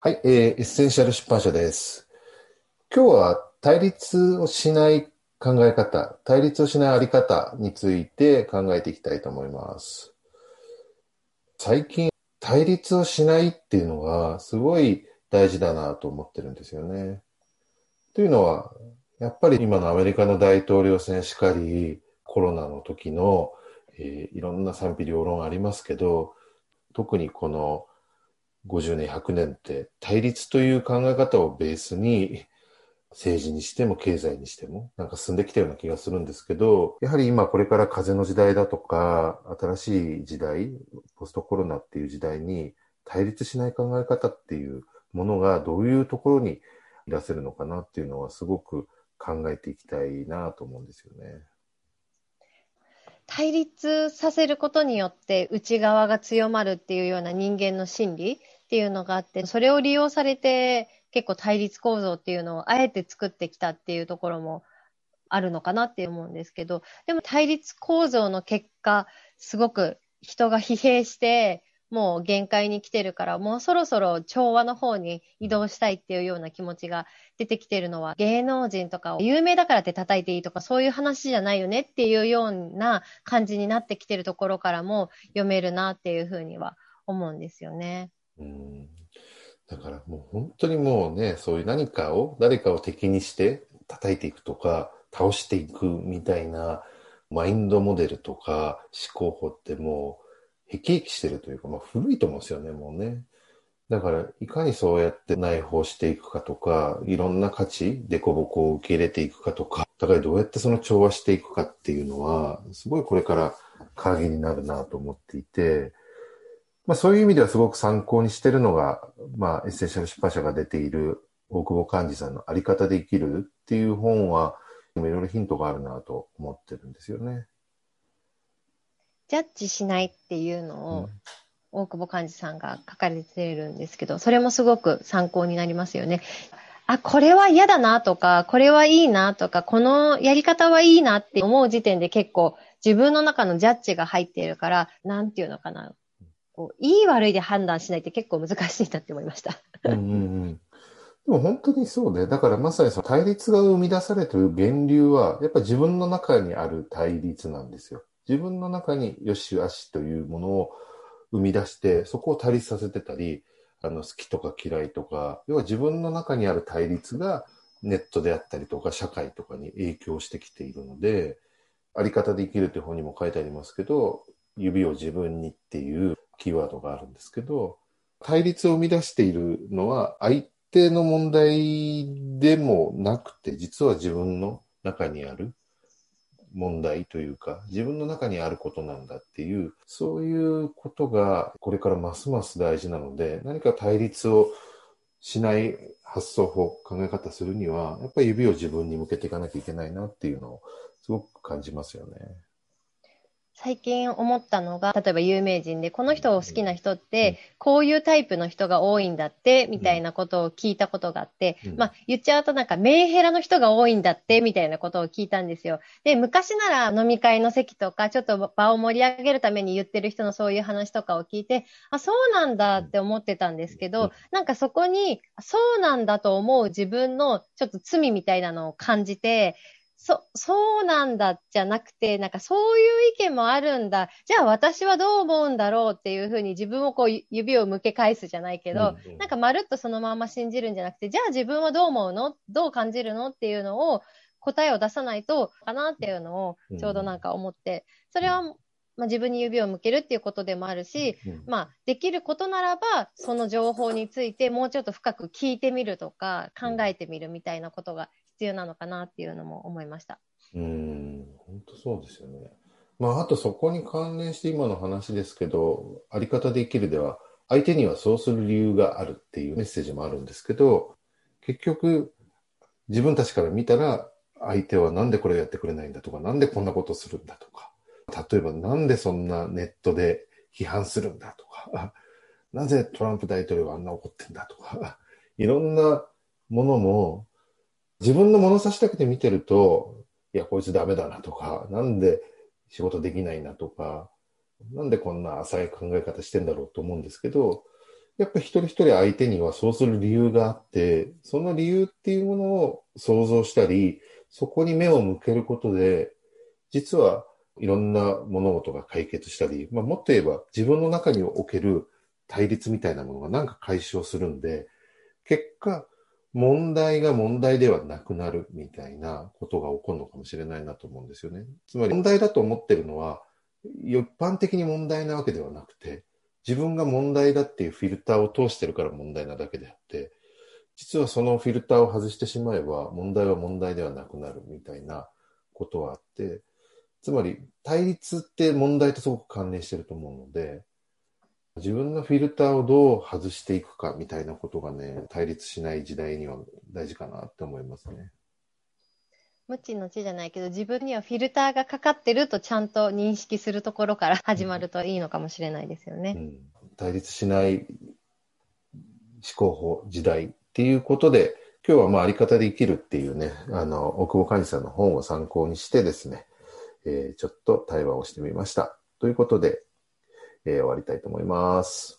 はい、えー、エッセンシャル出版社です。今日は対立をしない考え方、対立をしないあり方について考えていきたいと思います。最近、対立をしないっていうのがすごい大事だなと思ってるんですよね。というのは、やっぱり今のアメリカの大統領選しかり、コロナの時の、えーいろんな賛否両論ありますけど、特にこの50年、100年って対立という考え方をベースに政治にしても経済にしてもなんか進んできたような気がするんですけど、やはり今これから風の時代だとか、新しい時代、ポストコロナっていう時代に対立しない考え方っていうものがどういうところに出せるのかなっていうのはすごく考えていきたいなと思うんですよね。対立させることによって内側が強まるっていうような人間の心理っていうのがあって、それを利用されて結構対立構造っていうのをあえて作ってきたっていうところもあるのかなって思うんですけど、でも対立構造の結果、すごく人が疲弊して、もう限界に来てるから、もうそろそろ調和の方に移動したいっていうような気持ちが出てきてるのは、芸能人とかを有名だからって叩いていいとか、そういう話じゃないよねっていうような感じになってきてるところからも読めるなっていうふうには思うんですよね。うんだからもう本当にもうね、そういう何かを、誰かを敵にして叩いていくとか、倒していくみたいなマインドモデルとか思考法ってもう、辟易してるというか、まあ古いと思うんですよね、もうね。だから、いかにそうやって内包していくかとか、いろんな価値、デコボコを受け入れていくかとか、お互いどうやってその調和していくかっていうのは、すごいこれから鍵になるなと思っていて、まあそういう意味ではすごく参考にしてるのが、まあエッセンシャル出版社が出ている大久保寛司さんのあり方で生きるっていう本は、いろいろヒントがあるなと思ってるんですよね。ジャッジしないっていうのうをん大久保寛司さんが書かれてるんですけど、それもすごく参考になりますよね。あ、これは嫌だなとか、これはいいなとか、このやり方はいいなって思う時点で結構自分の中のジャッジが入っているから、なんていうのかな。こういい悪いで判断しないって結構難しいなって思いました。うんうんうん。でも本当にそうで、だからまさにその対立が生み出されている源流は、やっぱり自分の中にある対立なんですよ。自分の中によし悪しというものを生み出して、そこを対立させてたり、あの、好きとか嫌いとか、要は自分の中にある対立がネットであったりとか社会とかに影響してきているので、あり方で生きるという本にも書いてありますけど、指を自分にっていうキーワードがあるんですけど、対立を生み出しているのは相手の問題でもなくて、実は自分の中にある問題というか、自分の中にあることなんだっていう、そういうことがこれからますます大事なので、何か対立をしない発想法、考え方するには、やっぱり指を自分に向けていかなきゃいけないなっていうのをすごく感じますよね。最近思ったのが、例えば有名人で、この人を好きな人って、こういうタイプの人が多いんだって、みたいなことを聞いたことがあって、うん。まあ言っちゃうとなんかメンヘラの人が多いんだって、みたいなことを聞いたんですよ。で、昔なら飲み会の席とか、ちょっと場を盛り上げるために言ってる人のそういう話とかを聞いて、あ、そうなんだって思ってたんですけうん。ど、なんかそこに、そうなんだと思う自分のちょっと罪みたいなのを感じて、そ、そうなんだじゃなくて、なんかそういう意見もあるんだ。じゃあ私はどう思うんだろうっていうふうに自分をこう指を向け返すじゃないけど、うんうん。なんかまるっとそのまま信じるんじゃなくて、じゃあ自分はどう思うの？どう感じるのっていうのを答えを出さないとかなっていうのをちょうどなんか思って、それは、まあ、自分に指を向けるっていうことでもあるし、うん。まあ、できることならば、その情報についてもうちょっと深く聞いてみるとか、考えてみるみたいなことが必要なのかなっていうのも思いました。うん、本当そうですよね。まあ、あとそこに関連して今の話ですけど、あり方で生きるでは、相手にはそうする理由があるっていうメッセージもあるんですけど、結局、自分たちから見たら、相手はなんでこれをやってくれないんだとか、なんでこんなことするんだとか、例えばなんでそんなネットで批判するんだとか、なぜトランプ大統領はあんな怒ってんだとか、いろんなものも自分の物差しだけで見てると、いや、こいつダメだなとか、なんで仕事できないなとか、なんでこんな浅い考え方してんだろうと思うんですけど、やっぱ一人一人相手にはそうする理由があって、その理由っていうものを想像したり、そこに目を向けることで、実はいろんな物事が解決したり、まあ、もっと言えば自分の中における対立みたいなものがなんか解消するんで、結果、問題が問題ではなくなるみたいなことが起こるのかもしれないなと思うんですよね。つまり問題だと思ってるのは、一般的に問題なわけではなくて、自分が問題だっていうフィルターを通してるから問題なだけであって、実はそのフィルターを外してしまえば問題は問題ではなくなるみたいなことはあって、つまり対立って問題とすごく関連してると思うので、自分のフィルターをどう外していくかみたいなことがね、対立しない時代には大事かなって思いますね。無知の知じゃないけど、自分にはフィルターがかかってるとちゃんと認識するところから始まるといいのかもしれないですよね。うん、対立しない思考法、時代っていうことで、今日はまああり方で生きるっていうね、あの、大久保寛治さんの本を参考にしてですね、えーちょっと対話をしてみました。ということで、え終わりたいと思います。